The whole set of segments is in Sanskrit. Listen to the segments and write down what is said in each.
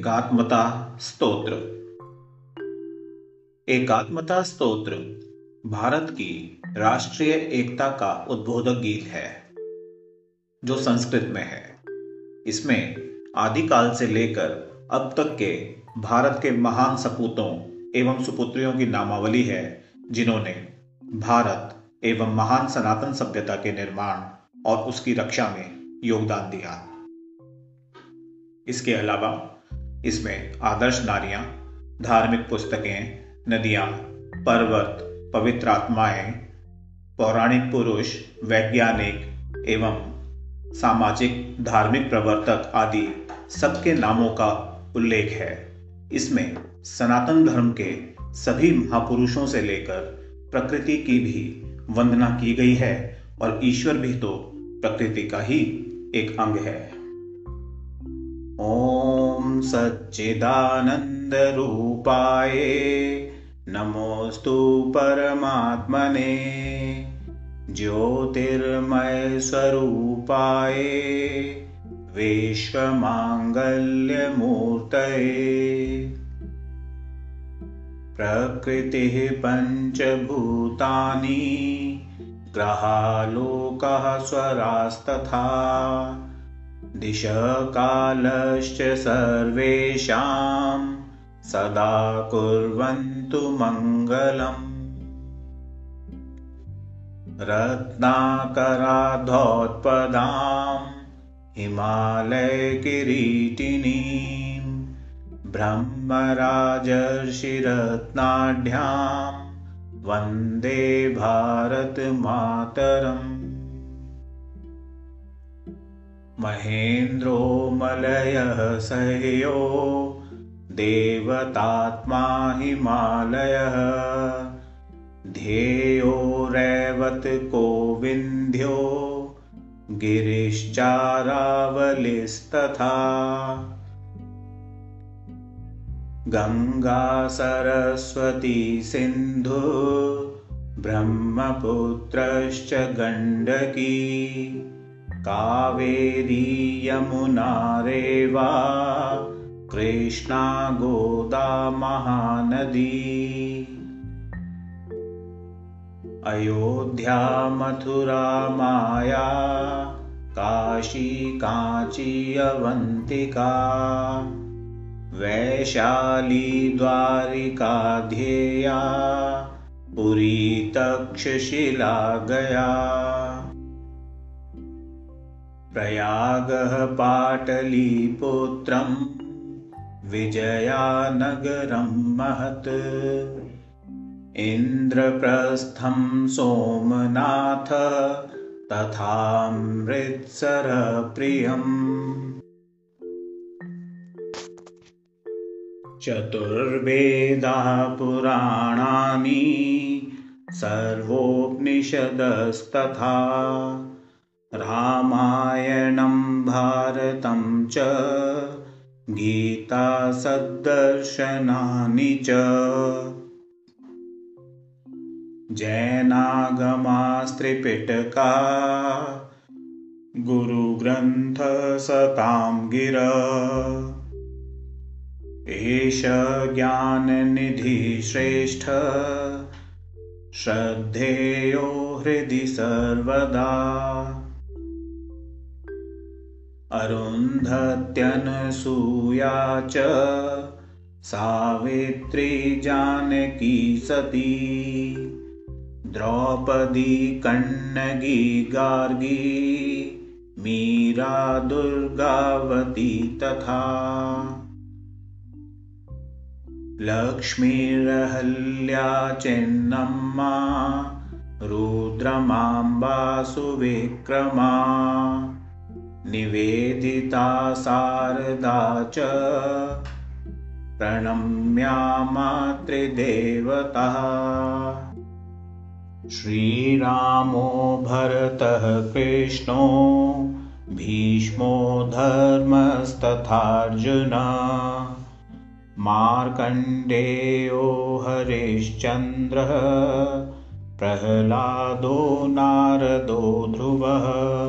एकात्मता स्तोत्र। एकात्मता स्तोत्र, भारत की राष्ट्रीय एकता का उद्बोधक गीत है, जो संस्कृत में है। इसमें आदिकाल से लेकर अब तक के भारत के महान सपूतों एवं सुपुत्रियों की नामावली है, जिन्होंने भारत एवं महान सनातन सभ्यता के निर्माण और उसकी रक्षा में योगदान दिया। इसके अलावा इसमें आदर्श नारियाँ, धार्मिक पुस्तकें, नदियाँ, पर्वत, पवित्र आत्माएँ, पौराणिक पुरुष, वैज्ञानिक एवं सामाजिक, धार्मिक प्रवर्तक आदि सबके नामों का उल्लेख है। इसमें सनातन धर्म के सभी महापुरुषों से लेकर प्रकृति की भी वंदना की गई है और ईश्वर भी तो प्रकृति का ही एक अंग है। ॐ सच्चिदानन्दरूपाय नमोऽस्तु परमात्मने ज्योतिर्मयस्वरूपाय विश्वमाङ्गल्यमूर्तये प्रकृतिः पञ्चभूतानि ग्रहालोकः स्वरास्तथा दिशकालश्च सर्वेषां सदा कुर्वन्तु मङ्गलम्। रत्नाकराधोत्पदां हिमालयकिरीटिनीं ब्रह्मराजर्षिरत्नाढ्यां वन्दे भारतमातरम् महेन्द्रो मलयः सह्यो देवतात्मा हिमालयः। ध्येयो रैवत को विन्ध्यो गिरिश्चारावलिस्तथा। गङ्गा सरस्वती सिन्धु ब्रह्मपुत्रश्च गण्डकी कावेरी यमुना रेवा कृष्णा गोदा महानदी। अयोध्या मथुरा माया काशी काची अवन्तिका वैशाली द्वारिका ध्येया पुरी तक्षशिला गया प्रयागः पाटलीपुत्रं विजयानगरं महत्। इन्द्रप्रस्थं सोमनाथ तथामृत्सरप्रियम्। चतुर्वेदा पुराणानि सर्वोपनिषदस्तथा रामायणं भारतं च गीता सद्दर्शनानि च। जैनागमास्त्रिपिटका गुरुग्रन्थसतां गिर एष ज्ञाननिधिश्रेष्ठ श्रद्धेयो हृदि सर्वदा अरुन्धत्यनसूया च सावित्री जानकी सती। द्रौपदी कण्णगी गार्गी मीरा दुर्गावती तथा। लक्ष्मीरहल्या चेन्नम्मा रुद्रमाम्बा सुविक्रमा निवेदिता शारदा च। प्रणम्या मातृदेवतः। श्रीरामो भरतः कृष्णो भीष्मो धर्मस्तथार्जुन। मार्कण्डेयो हरिश्चन्द्रः प्रह्लादो नारदो ध्रुवः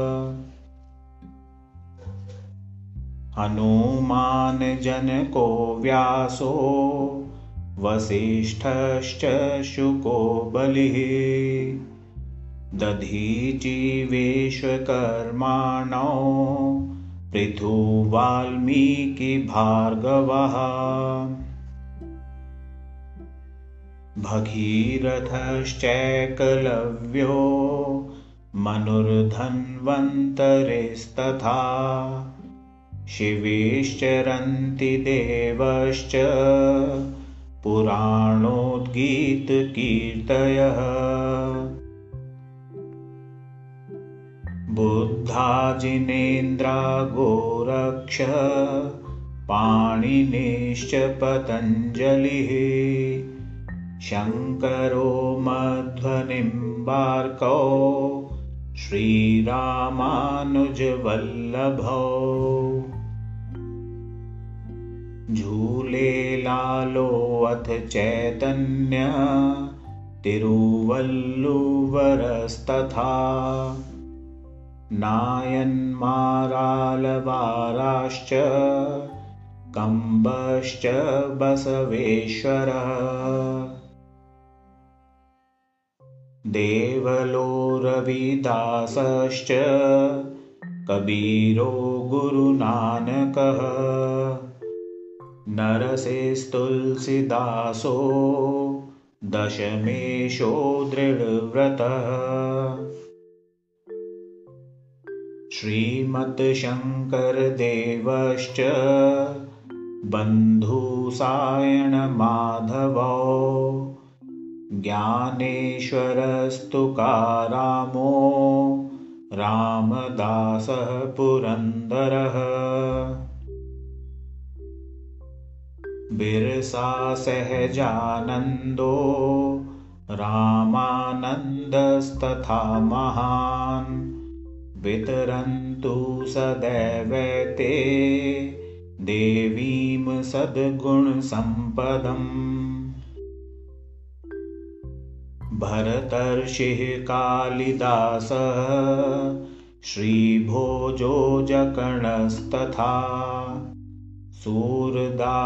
हनुमानजनको व्यासो वसिष्ठश्च शुको बलिः दधीचिवेश्वकर्माणो पृथुवाल्मीकिभार्गवः भगीरथश्चैकलव्यो मनुर्धन्वन्तरिस्तथा शिवेश्चरन्ति देवश्च। पुराणोद्गीतकीर्तयः गोरक्ष। पाणिनिश्च पतञ्जलिः। शङ्करो मध्वनिम्बार्कौ। श्रीरामानुजवल्लभौ झूलेलालोऽथ चैतन्य तिरुवल्लुवरस्तथा। नायन्मारालवाराश्च कम्बश्च बसवेश्वरः। देवलो रविदासश्च कबीरो गुरुनानकः नरसेस्तुलसीदासो दशमेशो दृढव्रतः। श्रीमद्शङ्करदेवश्च बन्धुसायणमाधवौ ज्ञानेश्वरस्तुकारामो रामदासः पुरन्दरः बिरसासहजानन्दो रामानन्दस्तथा महान्। वितरन्तु सदैवते देवीं सद्गुणसम्पदम्। भरतर्षिः कालिदासः श्रीभोजो जकणस्तथा सूरदासस्त्यागराजो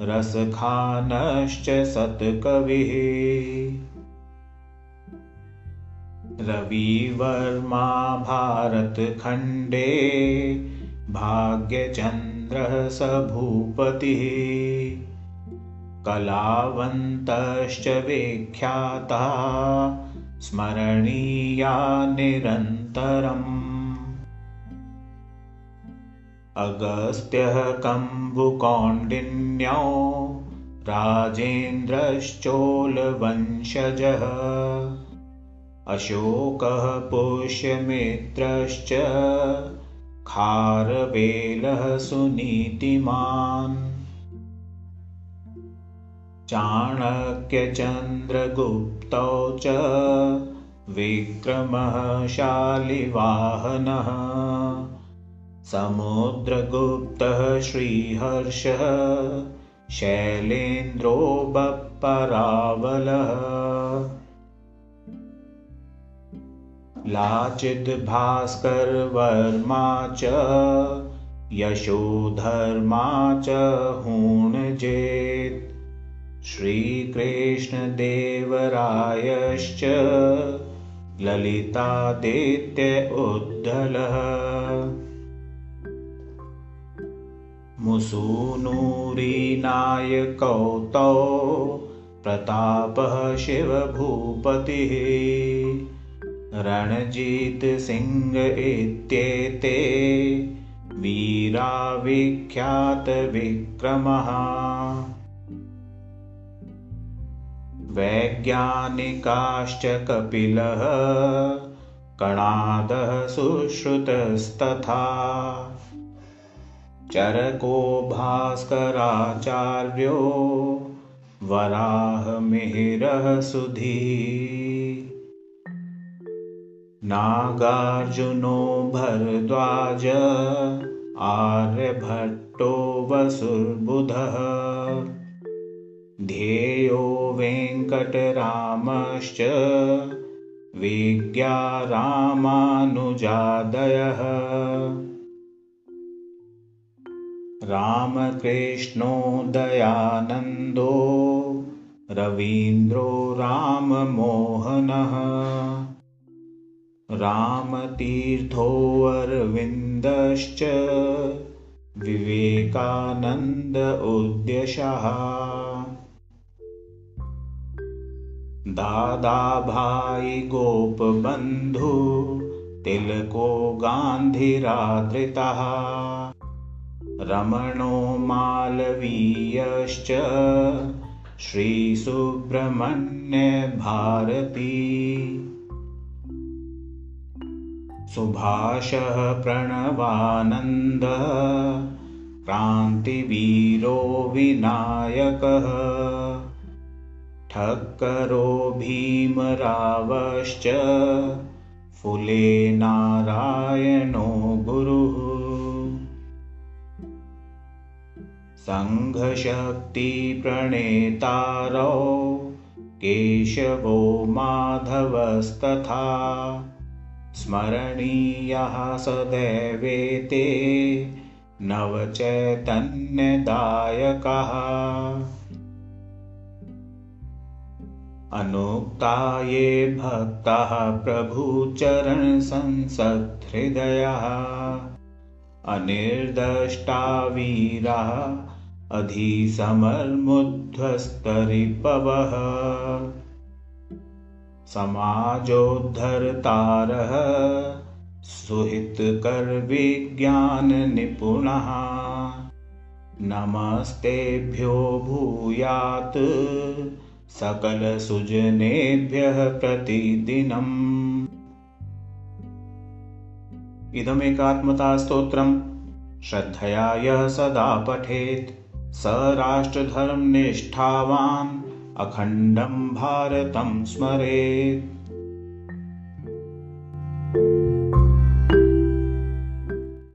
रसखानश्च सत्कविः। रविवर्मा भारतखण्डे भाग्यचन्द्रः स भूपतिः। कलावन्तश्च विख्याता स्मरणीया निरन्तरम् अगस्त्यः कम्बुकौण्डिन्यो राजेन्द्रश्चोलवंशजः। अशोकः पुष्यमित्रश्च खारवेलः सुनीतिमान्। चाणक्यचन्द्रगुप्तौ च विक्रमः शालिवाहनः समुद्रगुप्तः श्रीहर्षः शैलेन्द्रो बप्परावलः लाचिद्भास्करवर्मा च यशोधर्मा च हूणजेत्। श्रीकृष्णदेवरायश्च ललितादित्य उद्दलः मुसूनुरीनायकौ तौ प्रतापः शिवभूपतिः। रणजितसिंह इत्येते वीराविख्यातविक्रमः। वैज्ञानिकाश्च कपिलः कणादः सुश्रुतस्तथा चरको भास्कराचार्यो वराहमिहिरः सुधी नागार्जुनो भरद्वाज आर्यभट्टो वसुर्बुधः। ध्येयो वेङ्कटरामश्च विज्ञा रामानुजादयः रामकृष्णो दयानन्दो रवीन्द्रो राममोहनः रामतीर्थोऽरविन्दश्च विवेकानन्द उद्यशः दादाभाई गोपबन्धु तिलको गान्धिरादृतः रमणो मालवीयश्च श्रीसुब्रह्मण्यभारती सुभाषः प्रणवानन्दः क्रान्तिवीरो विनायकः ठक्करो भीमरावश्च फुले नारायणो गुरुः सङ्घशक्तिप्रणेतारौ केशवो माधवस्तथा स्मरणीयः सदैवेते नवचैतन्यदायकः। अनुक्ता ये भक्तः प्रभुचरणसंसत्हृदयः अनिर्दष्टा वीरः अधिसमर्मुध्वस्तरिपवः समाजोद्धर्तारः सुहितकर्विज्ञाननिपुणः। नमस्तेभ्यो भूयात् सकलसुजनेभ्यः प्रतिदिनम्। इदमेकात्मतास्तोत्रम् श्रद्धया यः सदा पठेत् स राष्ट्रधर्मनिष्ठावान् अखण्डं भारतं स्मरेत्